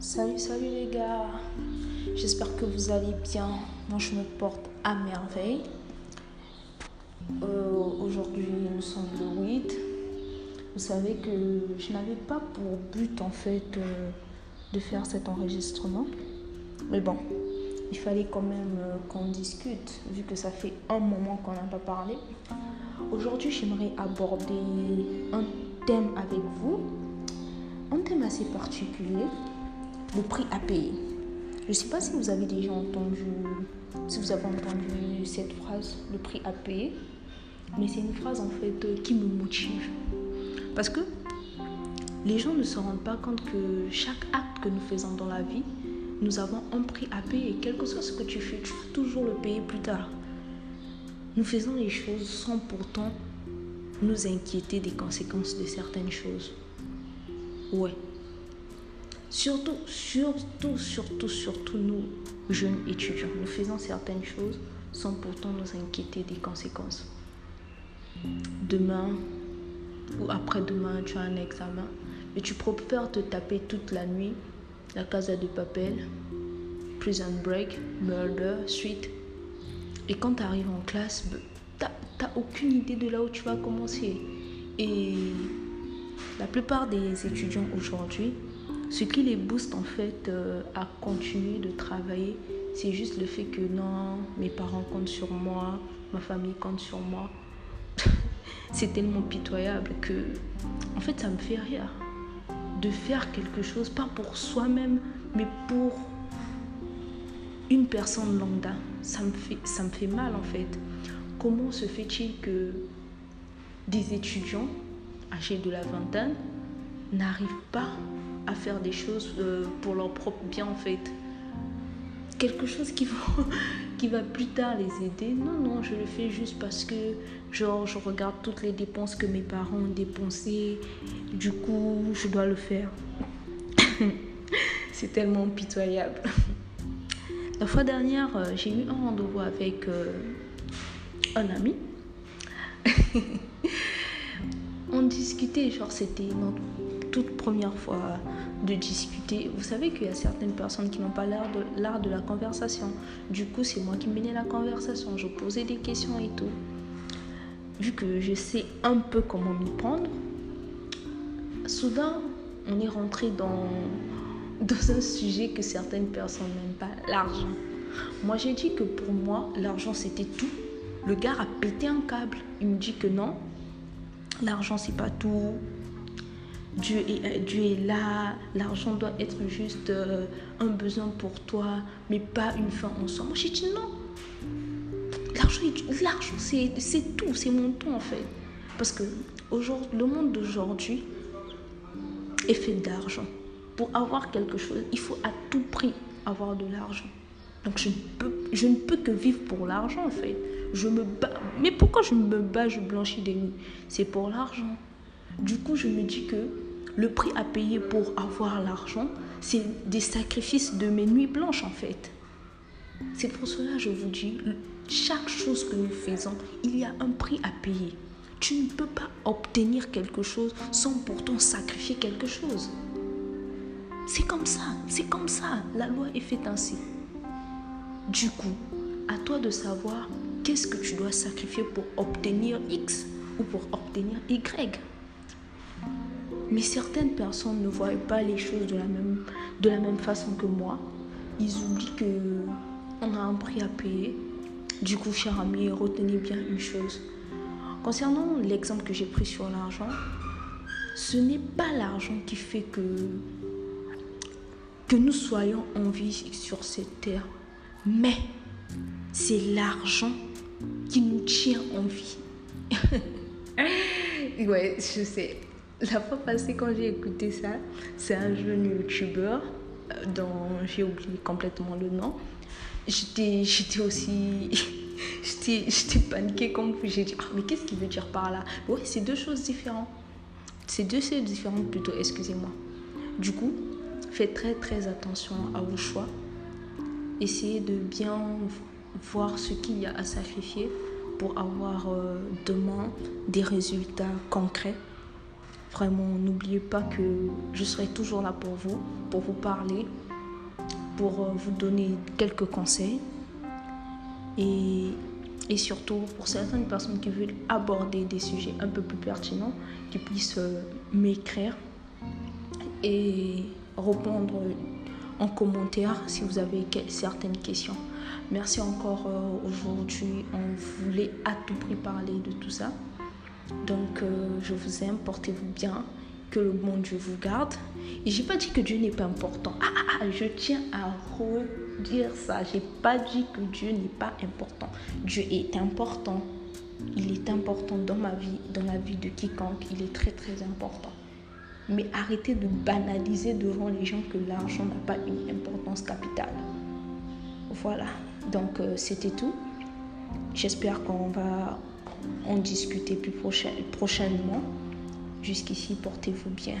Salut, salut les gars. J'espère que vous allez bien. Moi, je me porte à merveille. Euh, aujourd'hui, nous sommes le 8. Vous savez que je n'avais pas pour but en fait euh, de faire cet enregistrement. Mais bon, il fallait quand même euh, qu'on discute vu que ça fait un moment qu'on n'a pas parlé. Aujourd'hui, j'aimerais aborder un thème avec vous. Un thème assez particulier, le prix à payer. Je ne sais pas si vous avez déjà entendu, si vous avez entendu cette phrase, le prix à payer, mais c'est une phrase en fait qui me motive. Parce que les gens ne se rendent pas compte que chaque acte que nous faisons dans la vie, nous avons un prix à payer. Quel que soit ce que tu fais, tu vas toujours le payer plus tard. Nous faisons les choses sans pourtant nous inquiéter des conséquences de certaines choses. Ouais. Surtout, surtout, surtout, surtout nous, jeunes étudiants, nous faisons certaines choses sans pourtant nous inquiéter des conséquences. Demain ou après-demain, tu as un examen et tu préfères te taper toute la nuit la casa de papel, prison break, murder, suite. Et quand tu arrives en classe, tu n'as aucune idée de là où tu vas commencer. Et la plupart des étudiants aujourd'hui, ce qui les booste en fait euh, à continuer de travailler, c'est juste le fait que non, mes parents comptent sur moi, ma famille compte sur moi. c'est tellement pitoyable que, en fait, ça me fait rire de faire quelque chose, pas pour soi-même, mais pour une personne lambda. Ça me fait, ça me fait mal en fait. Comment se fait-il que des étudiants âgés de la vingtaine n'arrivent pas à faire des choses euh, pour leur propre bien en fait quelque chose qui va, qui va plus tard les aider. Non, non, je le fais juste parce que, genre, je regarde toutes les dépenses que mes parents ont dépensées. Du coup, je dois le faire. C'est tellement pitoyable. La fois dernière, euh, j'ai eu un rendez-vous avec euh, un ami. On discutait, genre, c'était toute première fois de discuter. Vous savez qu'il y a certaines personnes qui n'ont pas l'art de, l'art de la conversation. Du coup, c'est moi qui menais la conversation. Je posais des questions et tout. Vu que je sais un peu comment m'y prendre, soudain, on est rentré dans, dans un sujet que certaines personnes n'aiment pas, l'argent. Moi, j'ai dit que pour moi, l'argent, c'était tout. Le gars a pété un câble. Il me dit que non, l'argent, c'est pas tout Dieu est, euh, Dieu est là, l'argent doit être juste euh, un besoin pour toi, mais pas une fin en soi. Moi, j'ai dit non. L'argent, c'est, tout, c'est mon temps en fait. Parce que le monde d'aujourd'hui est fait d'argent. Pour avoir quelque chose, il faut à tout prix avoir de l'argent. Donc je ne peux, je ne peux que vivre pour l'argent en fait. Je me. Mais pourquoi je me bats, je blanchis des nuits C'est pour l'argent. Du coup, je me dis que le prix à payer pour avoir l'argent, c'est des sacrifices de mes nuits blanches en fait. C'est pour cela que je vous dis, chaque chose que nous faisons, il y a un prix à payer. Tu ne peux pas obtenir quelque chose sans pourtant sacrifier quelque chose. C'est comme ça, c'est comme ça. La loi est faite ainsi. Du coup, à toi de savoir qu'est-ce que tu dois sacrifier pour obtenir X ou pour obtenir Y. Mais certaines personnes ne voient pas les choses de la même, de la même façon que moi. Ils oublient que on a un prix à payer. Du coup, cher ami, retenez bien une chose. Concernant l'exemple que j'ai pris sur l'argent, ce n'est pas l'argent qui fait que, que nous soyons en vie sur cette terre, mais c'est l'argent qui nous tient en vie. ouais, je sais. La fois passée, quand j'ai écouté ça, c'est un jeune youtubeur euh, dont j'ai oublié complètement le nom. J'étais, aussi. j'étais, paniquée comme. J'ai dit, ah, mais qu'est-ce qu'il veut dire par là? Oui, c'est deux choses différentes. C'est deux choses différentes plutôt, excusez-moi. Du coup, faites très très attention à vos choix. Essayez de bien voir ce qu'il y a à sacrifier pour avoir euh, demain des résultats concrets Vraiment, n'oubliez pas que je serai toujours là pour vous, pour vous parler, pour euh, vous donner quelques conseils. Et, et surtout, pour certaines personnes qui veulent aborder des sujets un peu plus pertinents, qui puissent euh, m'écrire et répondre en commentaire si vous avez certaines questions. Merci encore euh, aujourd'hui. On voulait à tout prix parler de tout ça. Donc, euh, je vous aime, portez-vous bien, que le bon Dieu vous garde. Et j'ai pas dit que Dieu n'est pas important. Ah, ah, ah, je tiens à redire ça. J'ai pas dit que Dieu n'est pas important. Dieu est important. Il est important dans ma vie, dans la vie de quiconque. Il est très, très important. Mais arrêtez de banaliser devant les gens que l'argent n'a pas une importance capitale. Voilà. Donc, euh, c'était tout. J'espère qu'on va en discuter plus prochainement. Jusqu'ici, portez-vous bien.